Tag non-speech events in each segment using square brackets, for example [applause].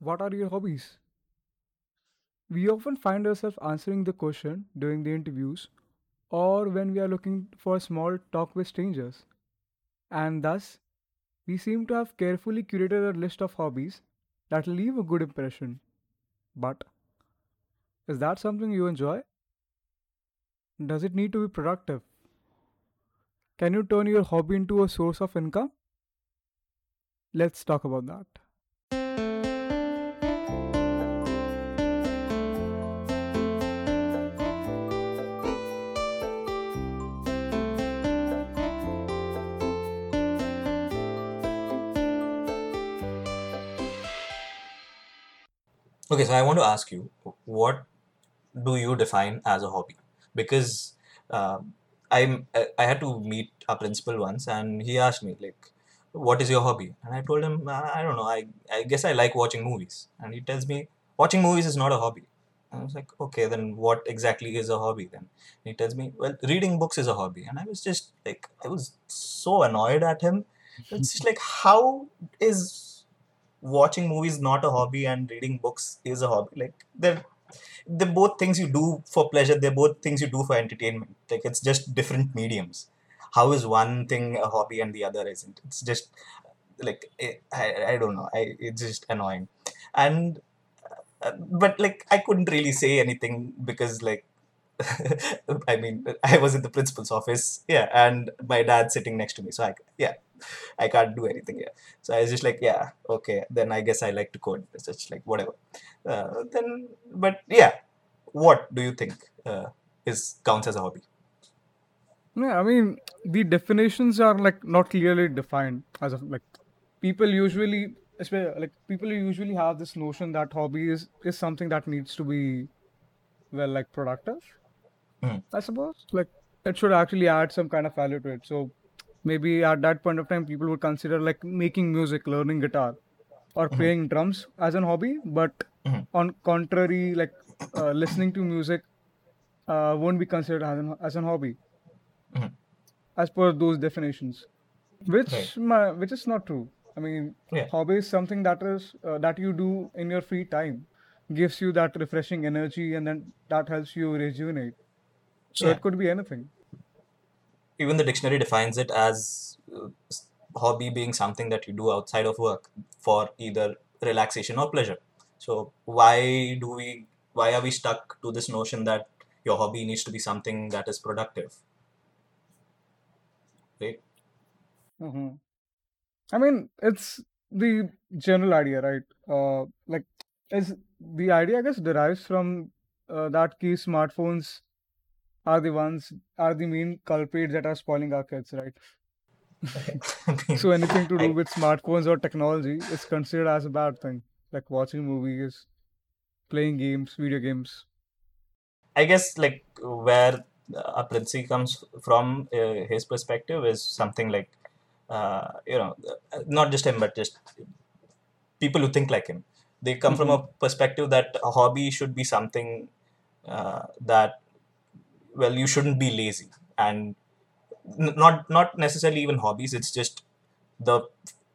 What are your hobbies? We often find ourselves answering the question during the interviews or when we are looking for a small talk with strangers. And thus, we seem to have carefully curated a list of hobbies that leave a good impression. But is that something you enjoy? Does it need to be productive? Can you turn your hobby into a source of income? Let's talk about that. Okay, so I want to ask you, what do you define as a hobby? Because um, I'm I I had to meet a principal once, and he asked me like, "What is your hobby?" And I told him, "I I don't know. I I guess I like watching movies." And he tells me, "Watching movies is not a hobby." And I was like, "Okay, then what exactly is a hobby then?" And he tells me, "Well, reading books is a hobby." And I was just like, I was so annoyed at him. It's just like, how is watching movies not a hobby and reading books is a hobby? Like they're they're both things you do for pleasure. They're both things you do for entertainment. Like it's just different mediums. How is one thing a hobby and the other isn't? It's just like eh, I, I don't know. I it's just annoying, and uh, but like I couldn't really say anything because like [laughs] I mean I was in the principal's office, yeah, and my dad's sitting next to me, so I yeah I can't do anything here. So I was just like, yeah, okay, then I guess I like to code. It's just like whatever. Uh, then, but yeah, what do you think uh, is counts as a hobby? Yeah, I mean, the definitions are like not clearly defined as of like people usually, espe- like people usually have this notion that hobby is is something that needs to be well like productive. Mm, I suppose like it should actually add some kind of value to it. So maybe at that point of time, people would consider like making music, learning guitar, or mhm, playing drums as an hobby. But mhm, on contrary, like uh, listening to music uh, won't be considered as an as an hobby mhm. as per those definitions. Right. which my, which is not true i mean Yeah. hobby is something that is uh, that you do in your free time gives you that refreshing energy and then that helps you rejuvenate so Yeah. it could be anything Even the dictionary defines it as uh, hobby being something that you do outside of work for either relaxation or pleasure. So why do we? Why are we stuck to this notion that your hobby needs to be something that is productive? Right. hmm i mean it's the general idea right uh like is the idea i guess derives from uh, that key smartphones are the ones are the main culprits that are spoiling our kids right [laughs] so anything to [laughs] do with smartphones or technology is considered as a bad thing like watching movies playing games, video games. I guess like where a Prince comes from, uh, his perspective is something like, uh, you know, uh, not just him, but just people who think like him. They come from hmm a perspective that a hobby should be something uh, that, well, you shouldn't be lazy, and not not necessarily even hobbies. It's just the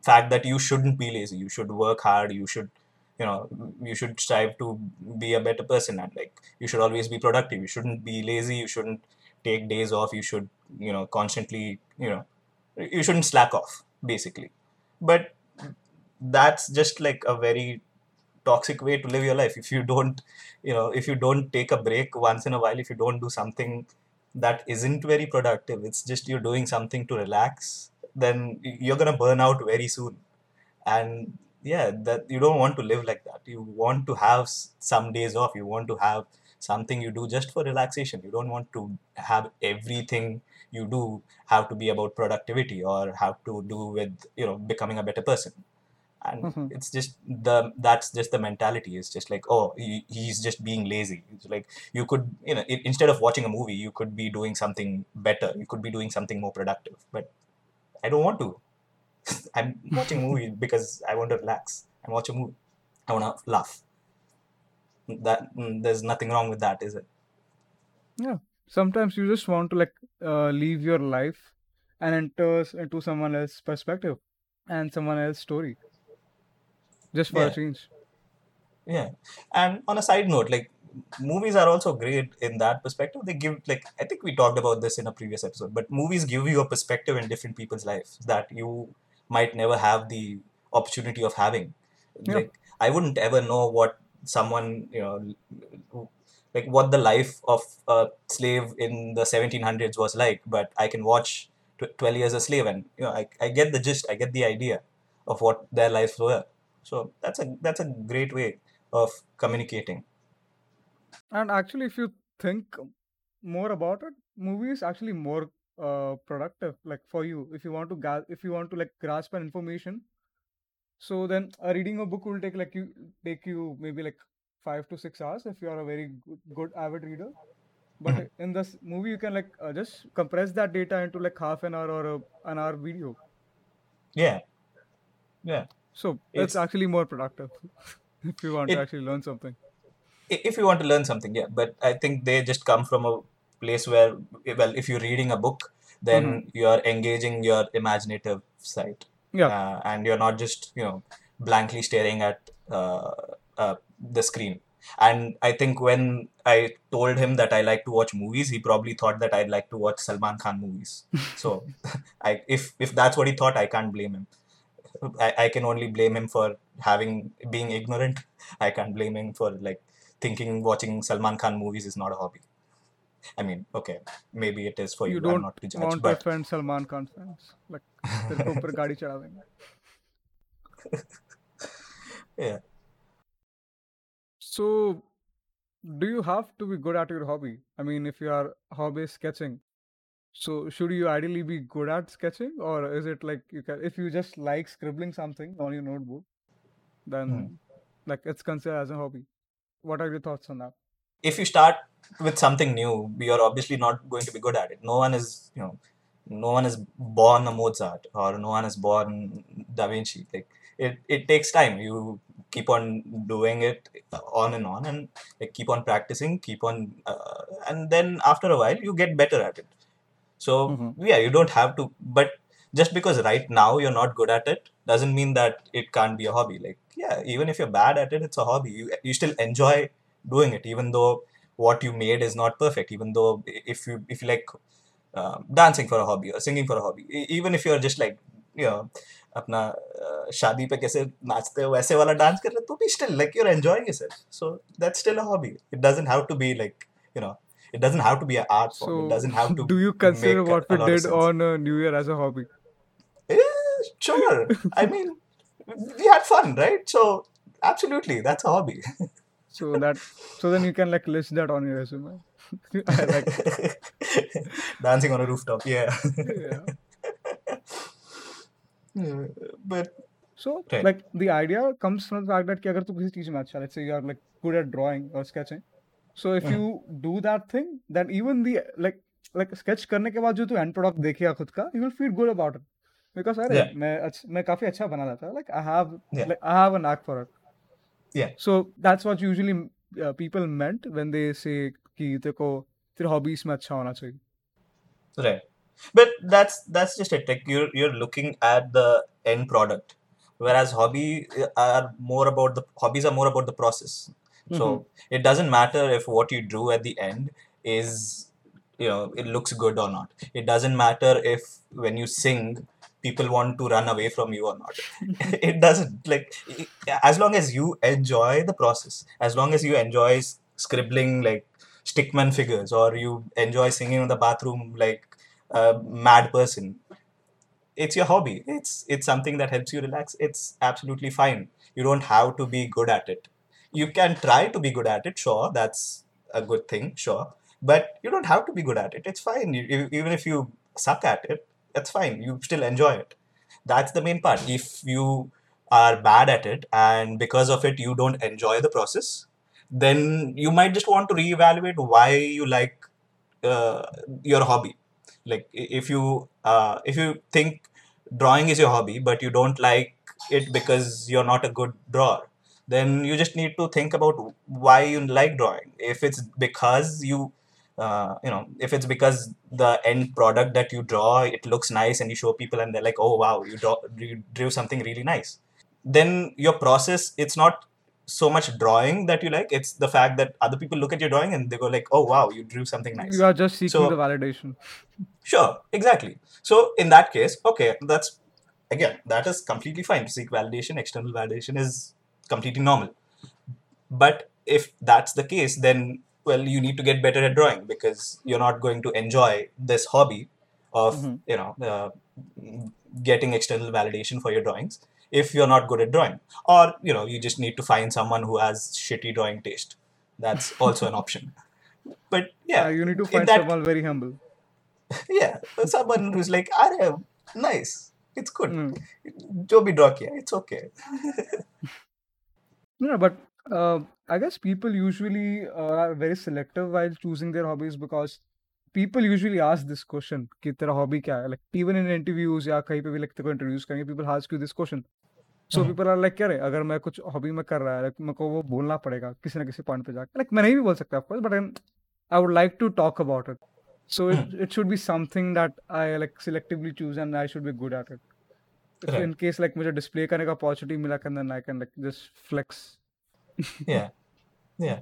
fact that you shouldn't be lazy. You should work hard. You should, you know, you should strive to be a better person, and like you should always be productive. You shouldn't be lazy. You shouldn't take days off. You should, you know, constantly, you know, you shouldn't slack off, basically. But that's just like a very toxic way to live your life. If you don't you know if you don't take a break once in a while if you don't do something that isn't very productive it's just you're doing something to relax then you're going to burn out very soon. And yeah that you don't want to live like that. You want to have some days off. You want to have something you do just for relaxation. You don't want to have everything you do have to be about productivity or have to do with you know becoming a better person and hmm it's just the that's just the mentality. It's just like oh he, he's just being lazy. It's like you could you know i instead of watching a movie you could be doing something better. You could be doing something more productive. But i don't want to. [laughs] I'm watching a movie because i want to relax. I watch a movie. I want to laugh. That mm, there's nothing wrong with that is it? Yeah. Sometimes you just want to like uh, leave your life and enter into someone else's perspective and someone else's story just for a yeah change. yeah. And on a side note like movies are also great in that perspective. They give like i think we talked about this in a previous episode but movies give you a perspective in different people's lives that you might never have the opportunity of having. Yeah. like i wouldn't ever know what someone you know like what the life of a slave in the 1700s was like but i can watch tw- 12 years a slave and you know I, I get the gist i get the idea of what their lives were so that's a that's a great way of communicating And actually, if you think more about it, movie is actually more uh, productive. Like for you, if you want to ga- if you want to like grasp an information, so then uh, reading a book will take like you take you maybe like five to six hours if you are a very good, good avid reader. But Mhm. in this movie, you can like uh, just compress that data into like half an hour or a, an hour video. yeah yeah So it's it's actually more productive [laughs] if you want to actually learn something. if you want to learn something yeah but i think they just come from a place where well if you're reading a book then Mm-hmm. you're engaging your imaginative side Yeah. uh, and you're not just you know blankly staring at uh, uh, the screen and i think when i told him that i like to watch movies he probably thought that i'd like to watch salman khan movies so [laughs] i if if that's what he thought i can't blame him I, I can only blame him for having being ignorant i can't blame him for like thinking watching salman khan movies is not a hobby i mean okay maybe it is for You you i'm don't not to judge want to but offend Salman Khan fans. Like तेरे को ऊपर गाड़ी चढ़ा देंगे. [laughs] yeah So, do you have to be good at your hobby? I mean, if your hobby is sketching, so should you ideally be good at sketching, or is it like you can, if you just like scribbling something on your notebook, Hmm. then like it's considered as a hobby? What are your thoughts on that? if you start with something new, you're obviously not going to be good at it. No one is, you know, no one is born a Mozart or no one is born Da Vinci. Like it, it takes time. You keep on doing it on and on, and like, keep on practicing, keep on, uh, and then after a while, you get better at it. So Mm-hmm. yeah, you don't have to. But just because right now you're not good at it doesn't mean that it can't be a hobby. Like yeah, even if you're bad at it, it's a hobby. You you still enjoy doing it, even though what you made is not perfect. Even though if you if you like uh, dancing for a hobby or singing for a hobby, e- even if you're just like you know अपना uh, शादी पे कैसे नाचते हो वैसे वाला dance कर रहे हो तो भी still like you're enjoying yourself so that's still a hobby it doesn't have to be like you know it doesn't have to be an art form it So, doesn't have to [laughs] do you consider make a, what a we lot of did sense on uh, New Year as a hobby? Eh, sure [laughs] I mean we had fun right so absolutely that's a hobby [laughs] So that, so then you can like list that on your resume. I like it. dancing on a rooftop yeah Yeah. but So right like the idea comes from the fact that कि अगर तू किसी चीज में अच्छा let's say you are like good at drawing or sketching so if you do that thing that even the like like sketch करने के बाद जो तू एंड प्रोडक्ट देखेगा खुद का you will feel good about it because अरे मैं अच्छा मैं काफ़ी अच्छा बना रहा था like I have like I have an arc for it या so that's what usually people meant when they say कि तेरे को तेरे हॉबीज में अच्छा होना चाहिए. Right but that's that's just it. Like you're you're looking at the end product. Whereas hobby uh, are more about the hobbies are more about the process. So mm-hmm. it doesn't matter if what you do at the end is you know it looks good or not. It doesn't matter if when you sing people want to run away from you or not. [laughs] It doesn't like i- as long as you enjoy the process as long as you enjoy scribbling like stickman figures or you enjoy singing in the bathroom like a mad person it's your hobby. It's it's something that helps you relax. It's absolutely fine. You don't have to be good at it you can try to be good at it sure that's a good thing sure but you don't have to be good at it it's fine you, you- even if you suck at it that's fine you still enjoy it. That's the main part if you are bad at it and because of it you don't enjoy the process then you might just want to reevaluate why you like uh, your hobby. Like if you uh, if you think drawing is your hobby but you don't like it because you're not a good drawer then you just need to think about why you like drawing if it's because you uh, you know if it's because the end product that you draw it looks nice and you show people and they're like oh wow you draw you drew something really nice then your process it's not so much drawing that you like. It's the fact that other people look at your drawing and they go like, "Oh wow, you drew something nice." You are just seeking So- the validation. [laughs] Sure, exactly. So in that case, okay, that's again that is completely fine. To seek validation, external validation is completely normal. But if that's the case, then well, you need to get better at drawing because you're not going to enjoy this hobby of mm-hmm. you know uh, getting external validation for your drawings if you're not good at drawing. Or you know you just need to find someone who has shitty drawing taste. That's [laughs] also an option. But yeah uh, you need to find that, someone very humble. [laughs] Yeah someone who's like are nice. It's good. Mm. jo bhi draw kiya. It's okay. [laughs] Yeah, but uh, I guess people usually uh, are very selective while choosing their hobbies because people usually ask this question कि तेरा hobby क्या है? Like even in interviews या कहीं पे भी like तेरे को introduce करेंगे people ask you this question. So Mhm. people are like क्या रे अगर मैं कुछ hobby में कर रहा है like मेरे को वो बोलना पड़ेगा किसी ना किसी point पे जाकर like मैं नहीं भी बोल सकता of course but I'm, I would like to talk about it. So it, it should be something that I like selectively choose and I should be good at it. If Right. in case like मुझे display करने का opportunity मिला can then I can like just flex. Yeah, yeah.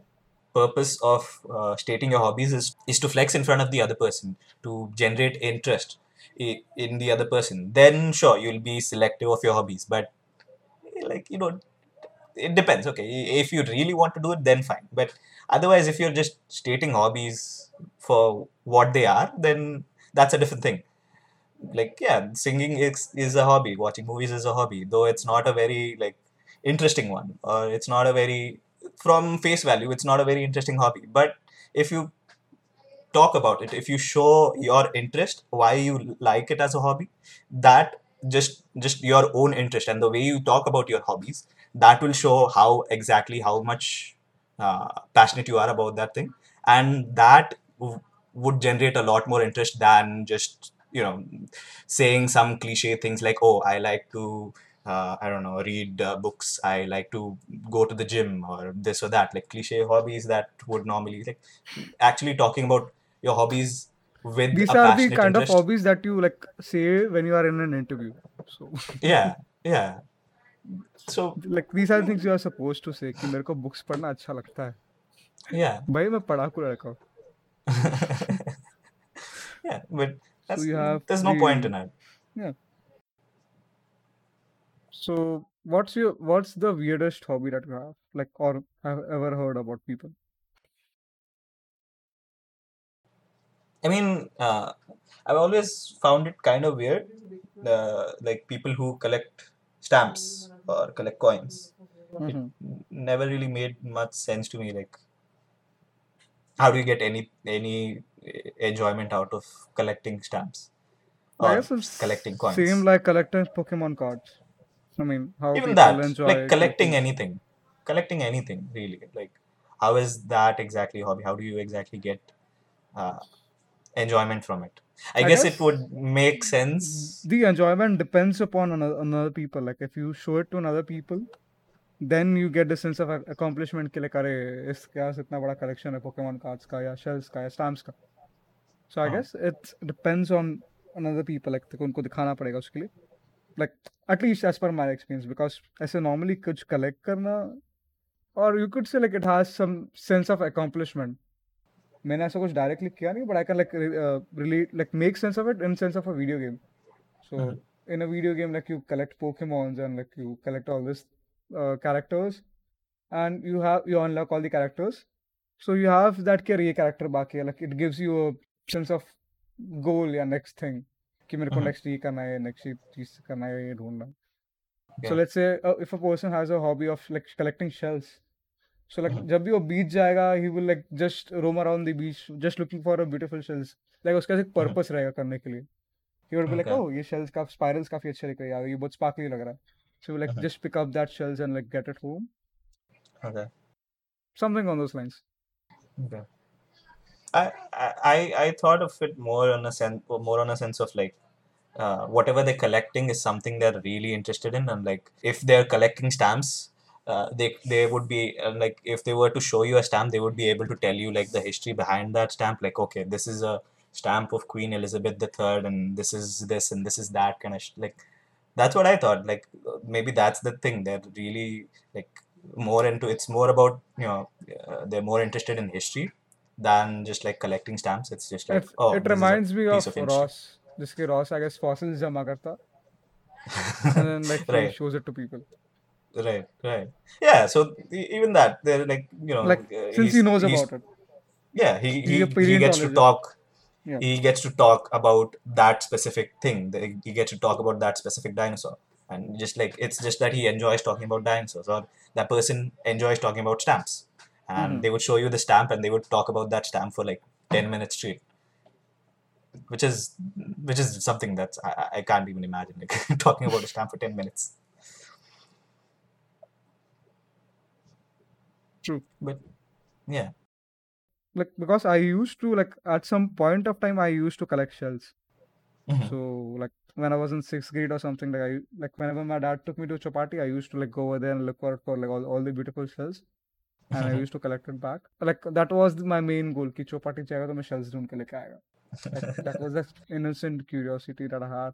Purpose of uh, stating your hobbies is is to flex in front of the other person to generate interest i- in the other person. Then sure, you'll be selective of your hobbies, but eh, like you know, it depends. Okay, i- if you really want to do it, then fine. But otherwise, if you're just stating hobbies for what they are, then that's a different thing. Like yeah, singing is is a hobby. Watching movies is a hobby, though it's not a very like interesting one, or it's not a very from face value, it's not a very interesting hobby. But if you talk about it, if you show your interest, why you like it as a hobby, that just just your own interest and the way you talk about your hobbies, that will show how exactly how much uh, passionate you are about that thing, and that w- would generate a lot more interest than just you know saying some cliche things like oh I like to uh, I don't know, read uh, books. I like to go to the gym or this or that, like cliche hobbies that would normally like actually talking about your hobbies with These a are the passionate kind of interest. hobbies that you like say when you are in an interview. So Yeah, yeah. [laughs] So like these are things you are supposed to say कि मेरे को books पढ़ना अच्छा लगता है. yeah, भाई मैं पढ़ाकू लड़का हूँ. [laughs] yeah. But that's, you have there's no point in it. Yeah. So what's your what's the weirdest hobby that you have like or have ever heard about people? I mean, uh, I've always found it kind of weird, uh, like people who collect stamps or collect coins. Mhm. never really made much sense to me like how do you get any any enjoyment out of collecting stamps I or guess it's collecting coins same like collecting Pokemon cards. I mean, how even people that enjoy like collecting collecting- anything collecting anything really like how is that exactly a hobby how do you exactly get uh, enjoyment from it i, I guess, guess it would make sense the enjoyment depends upon another, another people like if you show it to another people then you get the sense of ac- accomplishment कि like अरे इसके पास इतना बड़ा collection है Pokemon cards का या shells का या stamps का So I guess it's depends on another people like तक उनको दिखाना पड़ेगा उसके लिए। लाइक एटलीस्ट एज पर माई एक्सपीरियंस बिकॉज़ ऐसे नॉर्मली कुछ कलेक्ट करना और you could say like it has some sense of accomplishment मैंने ऐसा कुछ डायरेक्टली किया नहीं but I can like relate like make sense of it in sense of a video game so in a video game like you collect Pokemons and like you collect all this characters and you have you unlock all the characters so you have that care ये character बाकी है like it gives you sense of goal या next thing कि मेरे को uh-huh. Next ये करना है नेक्स्ट ये चीज़ करना है ये ढूंढना। So let's say if a person has a hobby of like collecting shells so like जब भी वो बीच जाएगा he will like just roam around the beach just looking for a beautiful shells like उसका एक purpose uh-huh. रहेगा करने के लिए। He will be like oh ये शेल्स का स्पाइरल्स काफ़ी अच्छे दिख रहे हैं ये बहुत स्पार्कली लग रहा है। So like uh-huh. just pick up that shells and like get it home. Okay. Something on those lines. Okay. I, I I thought of it more on a sense more on a sense of like uh, whatever they're collecting is something they're really interested in. And like if they're collecting stamps uh, they they would be uh, like if they were to show you a stamp they would be able to tell you like the history behind that stamp like okay this is a stamp of Queen Elizabeth III and this is this and this is that kind of like that's what I thought. Like maybe that's the thing. They're really like more into it's more about you know uh, they're more interested in history than just like collecting stamps. It's just like It oh, it this is a reminds me piece of of history. Ross. जिसके Ross I guess fossils जमा करता and then like he right, shows it to people. right, right. Yeah. So e- even that they're like you know Like uh, since he he's knows he's about it. yeah he He's a he, he gets to paleontologist. talk Yeah. he gets to talk about that specific thing The- he gets to talk about that specific dinosaur and just like it's just that he enjoys talking about dinosaurs or that person enjoys talking about stamps and Mhm. they would show you the stamp and they would talk about that stamp for like 10 minutes straight which is which is something that's i, I- can't even imagine like [laughs] talking about a stamp for 10 minutes True. but yeah Like because I used to like at some point of time I used to collect shells. Mhm. So like when I was in sixth grade or something, like I like whenever my dad took me to Chowpatty, I used to like go over there and look for for like all, all the beautiful shells, and I used to collect it back. Like that was my main goal. कि Chapati जाएगा तो मैं shells ढूंढ के लेके आएगा. Like, that was the innocent curiosity that I had.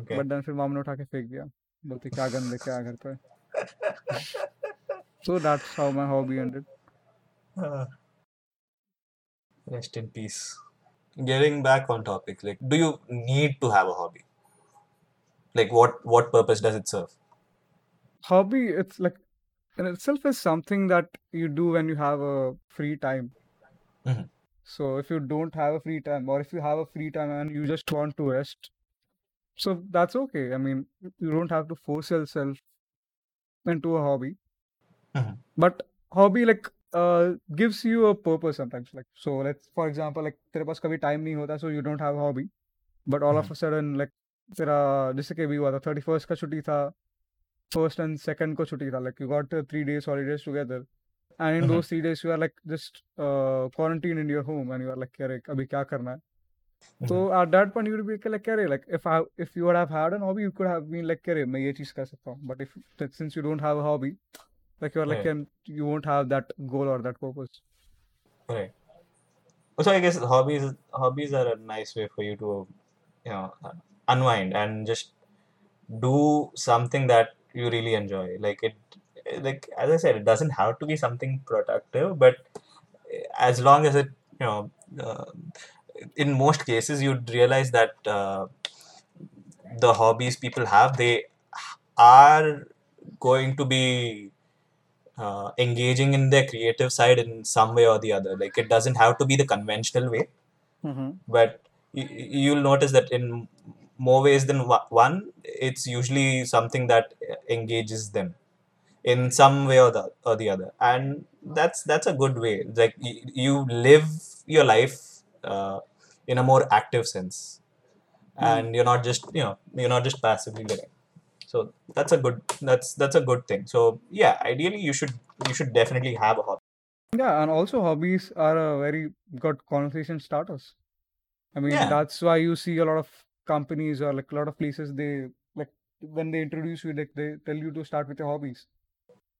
okay But then फिर माम ने उठा के फेंक दिया. बोलती क्या गन लेके आया घर पे. So that's how my hobby ended. Uh, rest in peace getting back on topic like do you need to have a hobby like what what purpose does it serve Hobby, it's like in itself is something that you do when you have a free time. Mhm. So if you don't have a free time, or if you have a free time and you just want to rest, so that's okay. I mean, you don't have to force yourself into a hobby. Mhm. But hobby like uh gives you a purpose sometimes. Like so, let's for example, like तेरे पास कभी time नहीं होता, so you don't have a hobby. But all of a sudden, like तेरा जैसे कि अभी हुआ था थर्टी फर्स्ट का छुट्टी था फर्स्ट एंड सेकंड को छुट्टी था like you got three days holidays together and in Mhm. Those three days you are like just quarantine in your home and you are like अरे अभी क्या करना है तो at that point you will be like अरे like if I if you have had an hobby you could have been like अरे मैं ये चीज कर सकता हूँ but if since you don't have a hobby like you are like Right. you won't have that goal or that purpose right so i guess hobbies hobbies are a nice way for you to you know uh, unwind and just do something that you really enjoy. Like it like as i said it doesn't have to be something productive but as long as it you know uh, in most cases you'd realize that uh, the hobbies people have they are going to be uh, engaging in their creative side in some way or the other. Like it doesn't have to be the conventional way. Mm-hmm. but y- y- you'll notice that in more ways than one it's usually something that engages them in some way or the or the other. And that's that's a good way. Like you live your life uh, in a more active sense. And you're not just you know you're not just passively living. So that's a good that's that's a good thing. So yeah ideally you should you should definitely have a hobby. Yeah, and also hobbies are a very good conversation starters. I mean, Yeah. that's why you see a lot of companies or like a lot of places they like when they introduce you, like they tell you to start with your hobbies.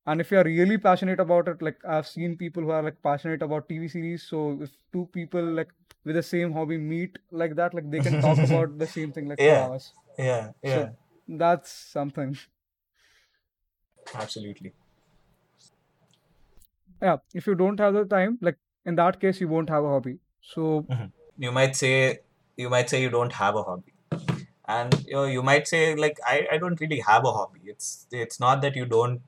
And if you are really passionate about it, like I've seen people who are like passionate about TV series. So if two people like with the same hobby meet like that, like they can talk about the [laughs] same thing like for hours. yeah yeah So that's something. absolutely Yeah, if you don't have the time, like in that case, you won't have a hobby. So mm-hmm. you might say you might say you don't have a hobby and you, know, you might say like I, I don't really have a hobby. It's it's not that you don't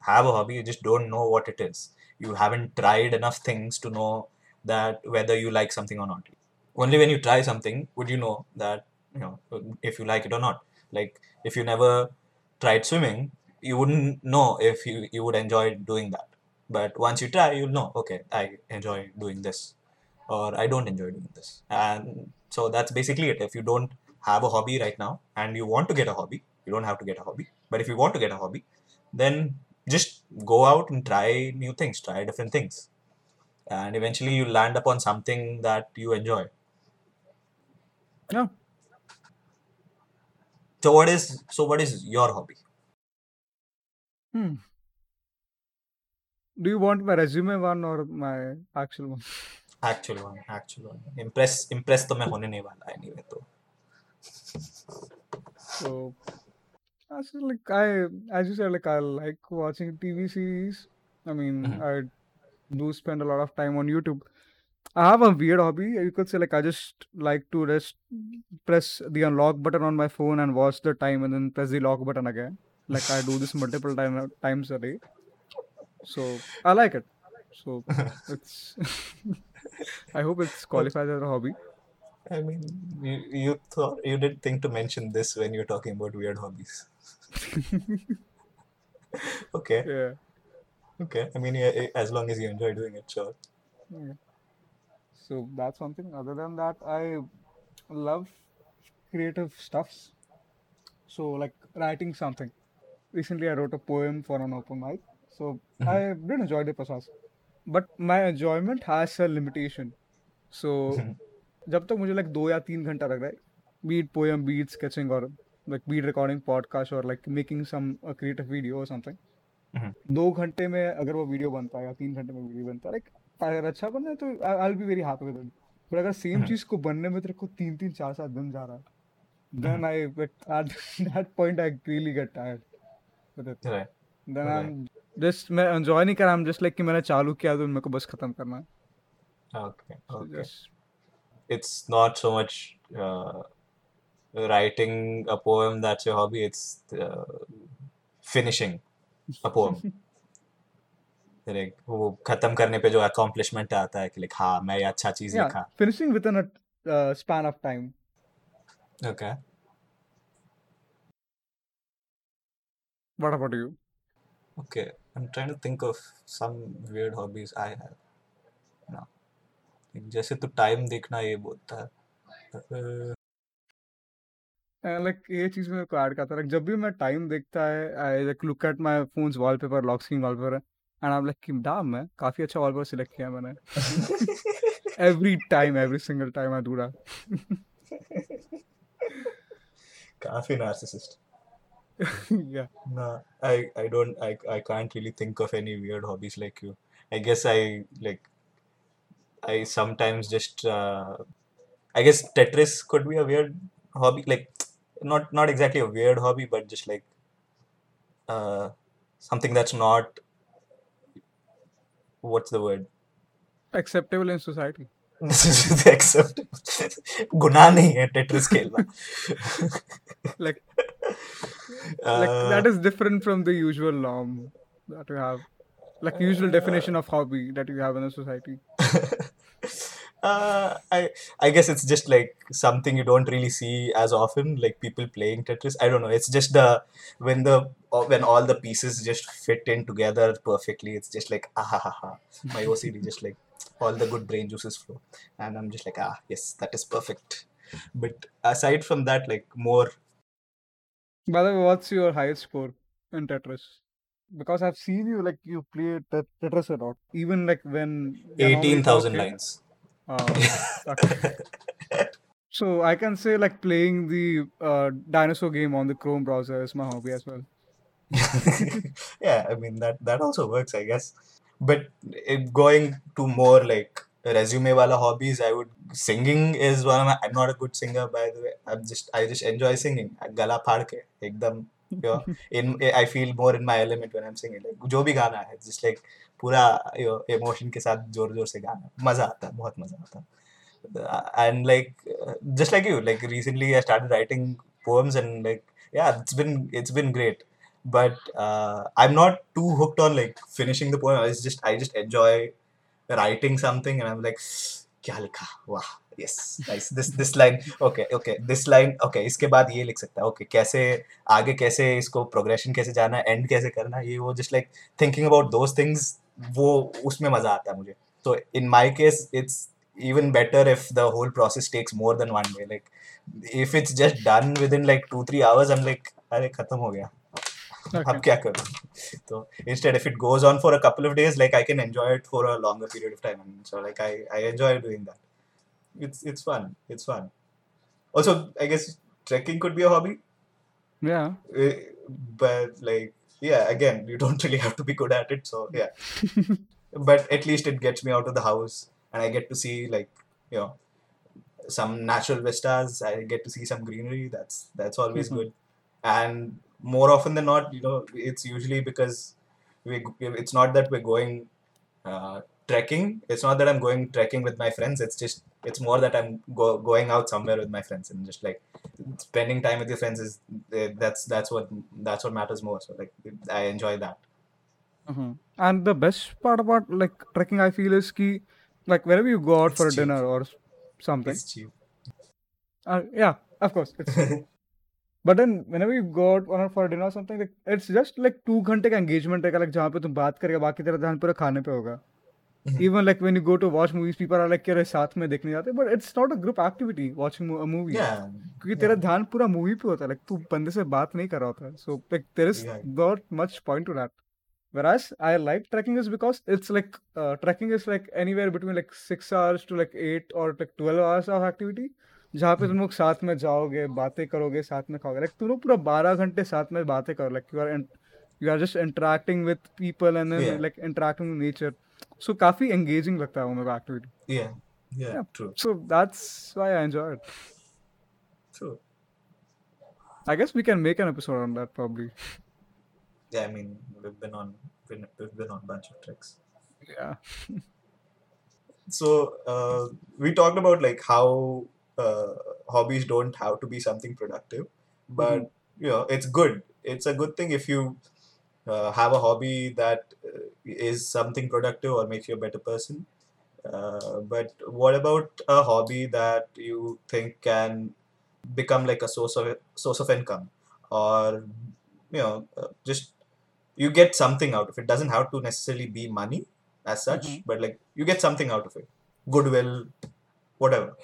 have a hobby you just don't know what it is. You haven't tried enough things to know that whether you like something or not. Only when you try something would you know that you know if you like it or not. Like if you never tried swimming you wouldn't know if you, you would enjoy doing that. But once you try you'll know okay i enjoy doing this or I don't enjoy doing this. And so that's basically it. If you don't have a hobby right now and you want to get a hobby, you don't have to get a hobby. But if you want to get a hobby, then just go out and try new things, try different things. And eventually you land upon something that you enjoy. yeah, So what is so what is your hobby? Hmm. Do you want my resume one or my actual one? Actual one, actual one. Impress impress तो मैं होने नहीं वाला anyway तो. So, Actually, like I, as you said, like I like watching TV series. I mean, Mhm. I do spend a lot of time on YouTube. I have a weird hobby. You could say like I just like to just press the unlock button on my phone and watch the time and then press the lock button again. Like I do this [laughs] multiple time, times a day. So I like it. So [laughs] it's [laughs] I hope it's qualified as a hobby. I mean, you, you thought you didn't think to mention this when you're talking about weird hobbies. [laughs] Okay, Yeah. okay. I mean, yeah, as long as you enjoy doing it, sure. yeah. So that's one thing. Other than that, I love creative stuffs. So like writing something. Recently, I wrote a poem for an open mic. So Mhm. I did enjoy the process. But my enjoyment has a limitation. So Mhm. जब तक मुझे like दो या तीन घंटा लग रहा है be it poem be it sketching और like be it recording podcast और like making some creative video और समथिंग दो घंटे में अगर वो वीडियो बनता है या तीन घंटे में वीडियो बनता है लाइक अगर अच्छा बन है तो I will be very happy with it but अगर सेम mm-hmm. चीज़ को बनने में तेरे को तीन तीन चार सात दिन जा रहा है then I at that point I really get tired with it then I just मैं एंजॉय नहीं कर रहा हूँ जस्ट लाइक कि मैंने चालू किया तो मेरे को बस खत्म करना है। Okay okay It's not so much uh, writing a poem that's your hobby. It's uh, finishing a poem. [laughs] Like वो खत्म करने पे जो accomplishment आता है कि like हाँ मैं ये अच्छा चीज yeah लिखा. finishing within a uh, span of time. Okay. What about you? Okay. I'm trying to think of some weird hobbies I have. जैसे तो टाइम देखना ये बोलता है। लाइक ये चीज़ मेरे को ऐड करता है। जब भी मैं टाइम देखता है I like look at my phones wallpaper lock screen wallpaper and I am like कि डैम मैं काफ़ी अच्छा वॉलपेपर सिलेक्ट किया मैंने। Every time every single time I do that काफ़ी नार्सिसिस्ट या ना I I don't I I can't really think of any weird hobbies like you I guess I like I sometimes just uh, I guess Tetris could be a weird hobby like not not exactly a weird hobby but just like uh something that's not what's the word acceptable in society except गुनाह नहीं है Tetris खेलना like like Uh, that is different from the usual norm that you have like usual definition of hobby that you have in a society [laughs] uh, I I guess it's just like something you don't really see as often, like people playing Tetris. I don't know. It's just the when the uh, when all the pieces just fit in together perfectly. It's just like ah ha ha ha. My OCD [laughs] just like all the good brain juices flow, and I'm just like ah yes, that is perfect. But aside from that, like more by the way what's your highest score in tetris because I've seen you like you play Tetris a lot. Even like when eighteen thousand lines. Uh, [laughs] so I can say like playing the uh, dinosaur game on the Chrome browser is my hobby as well. [laughs] yeah, I mean that that also works, I guess. But eh, going to more like resume wala hobbies, I would singing is one of my. I'm not a good singer by the way. I'm just I just enjoy singing. Gala phadke, ekdam you know, in I feel more in my element when I'm singing. Like जो भी गाना है, just like पूरा you know, emotion के साथ जोर जोर से गाना मजा आता है बहुत मजा आता है Uh, and like uh, just like you like recently i started writing poems and like yeah it's been it's been great but uh, i'm not too hooked on like finishing the poem it's just i just enjoy writing something and i'm like क्या लिखा? वाह yes nice this this line okay okay this line okay इसके बाद ये लिख सकता है। Okay कैसे, आगे कैसे इसको प्रोग्रेशन कैसे जाना एंड कैसे करना, ये वो just like thinking about those things वो उसमें मज़ा आता है मुझे। तो in my case it's even better if the whole process takes more than one day like if it's just done within like two three hours I am like अरे, खत्म हो गया। अब okay क्या करूँ तो instead if it goes on for a couple of days like I can enjoy it for a longer period of time and so like I I enjoy doing that it's it's fun it's fun also I guess trekking could be a hobby yeah eh, but like yeah again you don't really have to be good at it so yeah [laughs] but at least it gets me out of the house and I get to see like you know some natural vistas I get to see some greenery that's that's always Mhm. good and more often than not, you know, it's usually because we. It's not that we're going uh, trekking. It's not that I'm going trekking with my friends. It's just it's more that I'm go, going out somewhere with my friends and just like spending time with your friends is eh, that's that's what that's what matters more. So like I enjoy that. hmm And the best part about like trekking, I feel, is ki like wherever you go out It's for a cheap. dinner or something. It's cheap. Uh, yeah, of course, [laughs] but then when we go out on for dinner something like it's just like two घंटे का engagement रहेगा। Like जहाँ पे तुम बात करेगा बाकी तेरा ध्यान पूरा खाने पे होगा। Even like when you go to watch movies people are like के साथ में देखने जाते but it's not a group activity watching movie क्योंकि तेरा ध्यान पूरा मूवी पे होता है। लाइक तू बंदे से बात नहीं कर रहा होता। So like there is not much point to that whereas i like trekking is because it's like uh, trekking is like anywhere between like 6 hours to like 8 or like 12 hours of activity जहाँ पे तुम लोग साथ में जाओगे बातें करोगे साथ में खाओगे लाइक तुम लोग पूरा बारह घंटे साथ में बातें करो like you are you are just interacting with people and like interacting with nature so काफ़ी एंगेजिंग लगता है वो मेरे को activity. Yeah. Yeah. True. So that's why I enjoy it True. I guess we can make an episode on that probably Yeah. I mean, we've been on been, we've been on a bunch of treks. yeah [laughs] So uh, we talked about like how uh, hobbies don't have to be something productive, but you know it's good. It's a good thing if you uh, have a hobby that uh, something productive or makes you a better person. Uh, but what about a hobby that you think can become like a source of source of income, or you know uh, just you get something out of it. Doesn't have to necessarily be money as such, Mhm. but like you get something out of it, goodwill, whatever.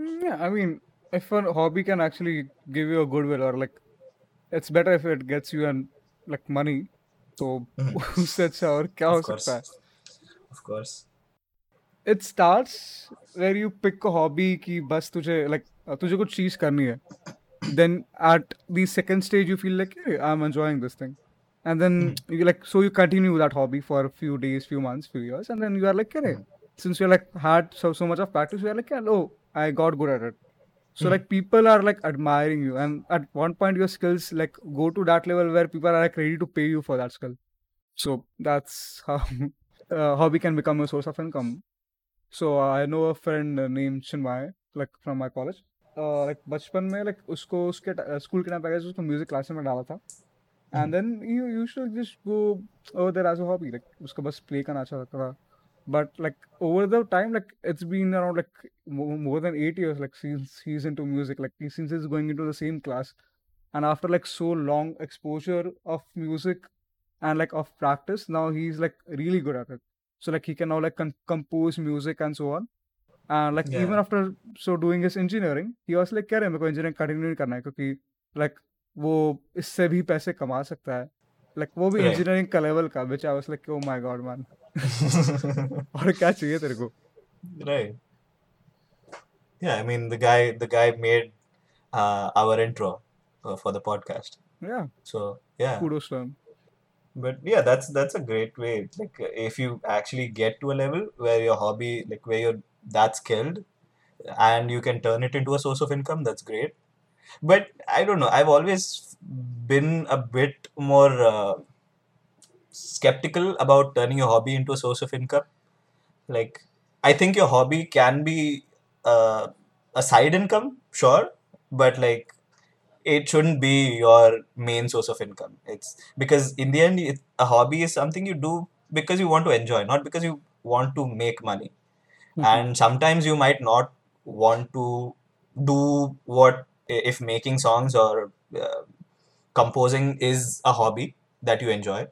Mm, Yeah, I mean, if a hobby can actually give you a goodwill, or like, it's better if it gets you an like money. So Mhm. [laughs] who said so? और क्या Of हो course, सकता है? of course. It starts where you pick a hobby कि बस तुझे like uh, तुझे कुछ चीज करनी है. Then at the second stage you feel like hey, I'm enjoying this thing, and then you like so you continue that hobby for a few days, few months, few years, and then you are like hey, since you like had so so much of practice, you are like oh I got good at it. So like people are like admiring you, and at one point your skills like go to that level where people are like ready to pay you for that skill. So that's how [laughs] uh, hobby can become a source of income. So I know a friend uh, named Chinmay, like from my college. Uh, like बचपन में like उसको उसके school के time पे उसको music class में डाला था and then you you should just go over there as a hobby like उसको बस प्ले करना अच्छा लगता था but like over the time like it's been around like mo- more than eight years like since he's into music like he- since he's going into the same class and after like so long exposure of music and like of practice now he's like really good at it so like he can now like con- compose music and so on and like even Yeah. after so doing his engineering he was like कह रहे मेरे को engineering continue नहीं करना है क्योंकि like वो इससे भी पैसे कमा सकता है like वो भी Right. engineering का level का which I was like oh my god man [laughs] और क्या चाहिए तेरे को Right. Yeah, I mean the guy the guy made uh, our intro uh, for the podcast. yeah So yeah, kudos to him but yeah, that's that's a great way. Like uh, if you actually get to a level where your hobby, like where you're that skilled, and you can turn it into a source of income, that's great. But I don't know. I've always been a bit more uh, skeptical about turning your hobby into a source of income. Like, I think your hobby can be uh, a side income, sure, but like it shouldn't be your main source of income. It's because in the end, it, a hobby is something you do because you want to enjoy, not because you want to make money. And sometimes you might not want to do what if making songs or uh, composing is a hobby that you enjoy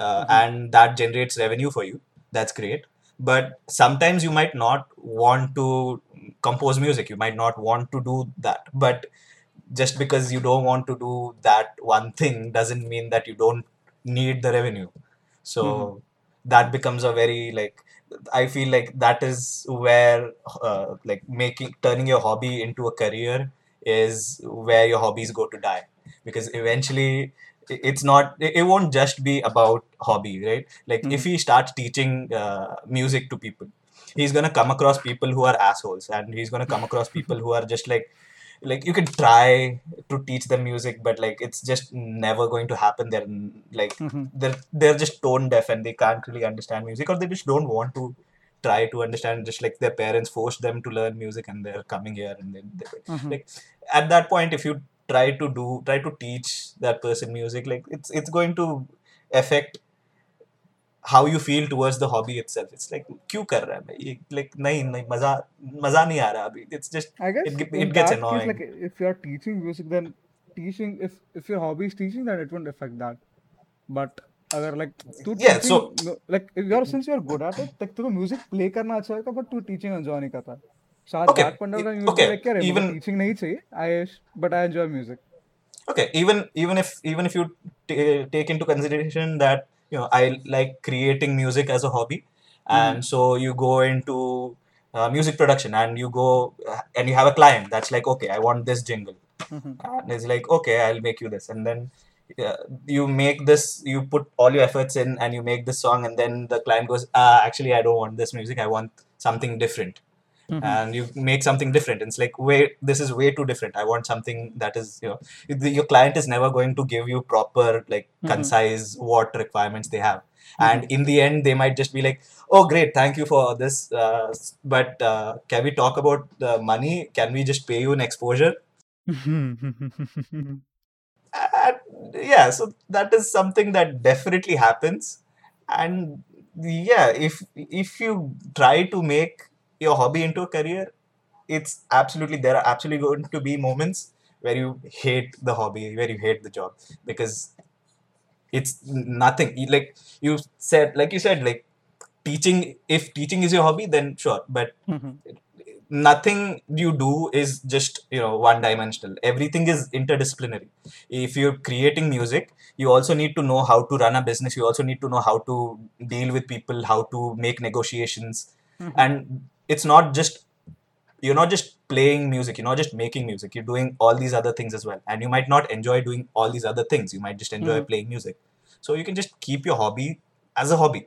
uh, Mhm. and that generates revenue for you. That's great. But sometimes you might not want to compose music. You might not want to do that. But just because you don't want to do that one thing doesn't mean that you don't need the revenue. So Mhm. that becomes a very like i feel like that is where uh, like making turning your hobby into a career is where your hobbies go to die. Because eventually it's not it won't just be about hobby right like if he starts teaching uh, music to people he's going to come across people who are assholes and he's going to come across [laughs] people who are just like like you can try to teach them music but like it's just never going to happen they're like Mhm. they're they're just tone deaf and they can't really understand music or they just don't want to try to understand just like their parents forced them to learn music and they're coming here and then they, Mhm. like at that point if you try to do try to teach that person music like it's it's going to affect how you feel towards the hobby itself it's like क्यों कर रहा है मैं ये like नहीं नहीं मजा मजा नहीं आ रहा अभी it's just I guess it, ge- in it gets that annoying case, like if you are teaching music, then teaching if if your hobby is teaching, then it won't affect that. But अगर like तू yeah teaching so no, like if you're since you're good at it, like तेरे को music play करना अच्छा लगता है, but तू teaching enjoy नहीं करता. So at okay that point of e- time, you'll be okay like, यार मुझे even teaching नहीं चाहिए, I but I enjoy music. okay even even if even if you t- take into consideration that you know i like creating music as a hobby Mhm. and so you go into uh, music production and you go uh, and you have a client that's like okay i want this jingle Mhm. and it's like okay i'll make you this and then uh, you make this you put all your efforts in and you make this song and then the client goes ah actually i don't want this music i want something different Mhm. and you make something different it's like wait this is way too different i want something that is you know the, your client is never going to give you proper like Mhm. concise what requirements they have Mhm. and in the end they might just be like oh great thank you for this uh, but uh, can we talk about the money can we just pay you an exposure [laughs] and yeah so that is something that definitely happens and yeah if if you try to make your hobby into a career it's absolutely there are absolutely going to be moments where you hate the hobby where you hate the job because it's nothing. Like you said like you said like teaching if teaching is your hobby then sure but Mhm. nothing you do is just you know one dimensional everything is interdisciplinary. If you're creating music you also need to know how to run a business. You also need to know how to deal with people how to make negotiations. Mhm. and it's not just you're not just playing music you're not just making music you're doing all these other things as well and you might not enjoy doing all these other things you might just enjoy Mhm. playing music so you can just keep your hobby as a hobby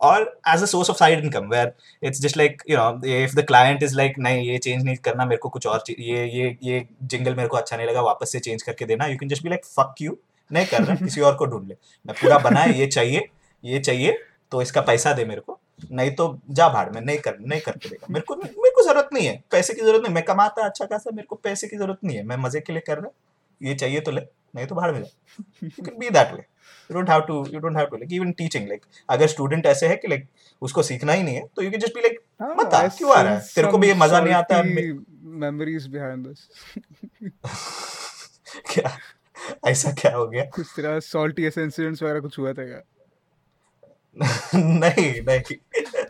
or as a source of side income where it's just like you know if the client is like नहीं ये change नहीं करना मेरे को कुछ और ची- ये ये ये jingle मेरे को अच्छा नहीं लगा वापस से change करके देना you can just be like fuck you नहीं कर रहा किसी और को ढूंढ ले मैं पूरा बना है ये चाहिए ये चाहिए तो इसका पैसा दे मेरे को नहीं तो जा भाड़ में नहीं कर नहीं करके देगा। मेरे को मेरे को ज़रूरत नहीं है पैसे की ज़रूरत नहीं। मैं कमाता अच्छा खासा मेरे को पैसे की ज़रूरत नहीं है। मैं मज़े के लिए कर रहा हूँ ये चाहिए तो ले नहीं तो भाड़ में जा। You can be that way. You don't have to you don't have to like even teaching like अगर स्टूडेंट ऐसे है कि like उसको सीखना ही नहीं है तो you can just be like I मत आ क्यों आ रहा है? तेरे को भी ये मज़ा नहीं आता है मे- salty memories behind this. [laughs] क्या? ऐसा क्या हो गया? कुछ तेरा salty ऐसे incidents वगैरह कुछ हुआ था क्या? नहीं नहीं।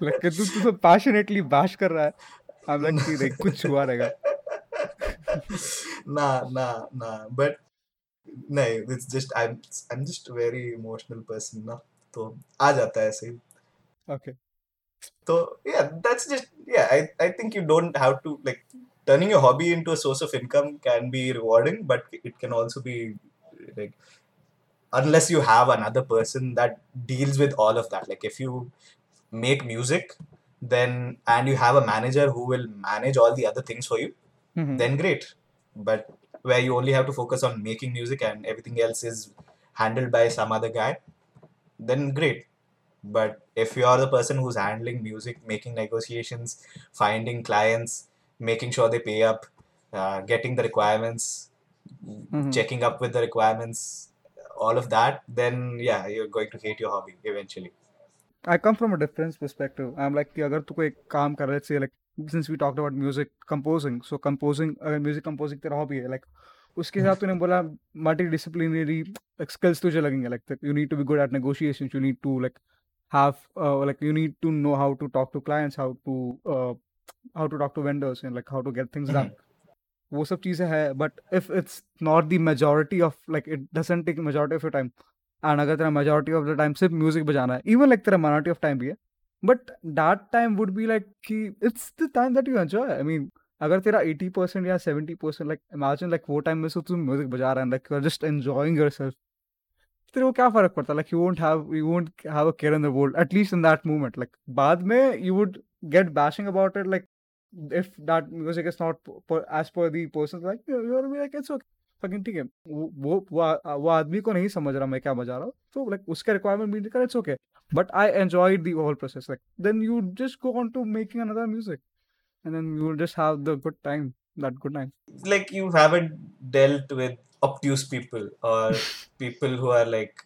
लगता तू तू तो पैशनेटली बाश कर रहा है। आई एम लाइक देख कुछ हुआ रहेगा। ना ना ना। बट नहीं it's just I I am just very emotional person ना। तो आ जाता है ऐसे ही। ओके तो या दैट्स जस्ट या I I think you don't have to like turning your hobby into a source of income can be rewarding but it can also be like unless you have another person that deals with all of that. Like if you make music, then and you have a manager who will manage all the other things for you, Mhm. then great. But where you only have to focus on making music and everything else is handled by some other guy, then great. But if you are the person who's handling music, making negotiations, finding clients, making sure they pay up, uh, getting the requirements, Mhm. checking up with the requirements, all of that, then yeah, you're going to hate your hobby eventually. I come from a different perspective. I'm like कि अगर तू कोई काम कर रहा है, say like since we talked about music composing, so composing अगर music composing तेरा hobby है, like उसके हिसाब तूने बोला multidisciplinary like skills तुझे लगेंगे like that you need to be good at negotiations, you need to like have uh, like you need to know how to talk to clients, how to uh, how to talk to vendors and like how to get things done. वो सब चीज़ें हैं but if it's not the majority of like it doesn't take majority of your time and अगर तेरा majority of the time सिर्फ़ music बजाना है even like तेरा माइनॉरिटी ऑफ़ टाइम भी है but that time would be like कि it's the time that you enjoy I mean अगर तेरा एटी परसेंट या seventy percent like imagine like वो टाइम में से तू म्यूज़िक बजा रहा है like you are just enjoying yourself तेरे को क्या फ़र्क पड़ता? है like you won't have you won't have a care in the world at least in that moment like बाद में you would get bashing about it like if that music is not per, as per the person's like you- you're like it's okay fucking ठीक है वो वो वो आदमी को नहीं समझ रहा मैं क्या बजा रहा हूँ तो like उसका requirement meet कर it's okay but I enjoyed the whole process like then you just go on to making another music and then you will just have the good time that good time like you haven't dealt with obtuse people or people who are like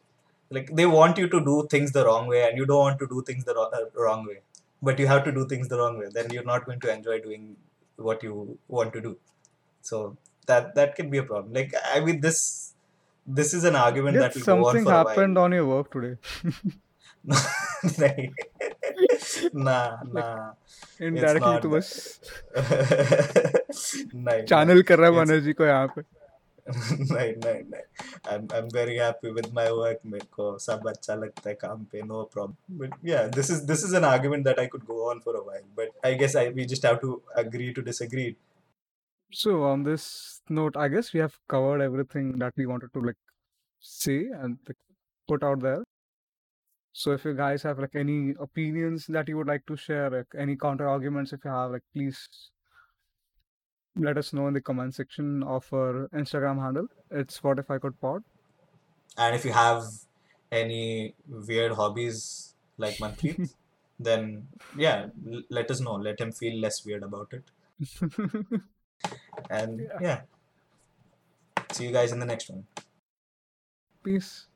like they want you to do things the wrong way and you don't want to do things the wrong, uh, wrong way but you have to do things the wrong way then you're not going to enjoy doing what you want to do so that that can be a problem like i mean this this is an argument Did that will go on something for happened on your work today a [laughs] while Nahi. nah nah it's indirectly not तो that. बस नहीं channel कर रहा है It's- Banerjee को यहाँ पे [laughs] नहीं नहीं नहीं I'm I'm very happy with my work मेरे को सब अच्छा लगता है काम पे no problem but yeah this is this is an argument that I could go on for a while but I guess I we just have to agree to disagree So on this note, I guess we have covered everything that we wanted to like say and like, put out there. So if you guys have like any opinions that you would like to share, like any counter arguments, if you have, like please let us know in the comment section of our Instagram handle. It's Spotify Code Pod. and if you have any weird hobbies like Manpreet [laughs] then yeah l- let us know let him feel less weird about it [laughs] and Yeah. yeah see you guys in the next one Peace.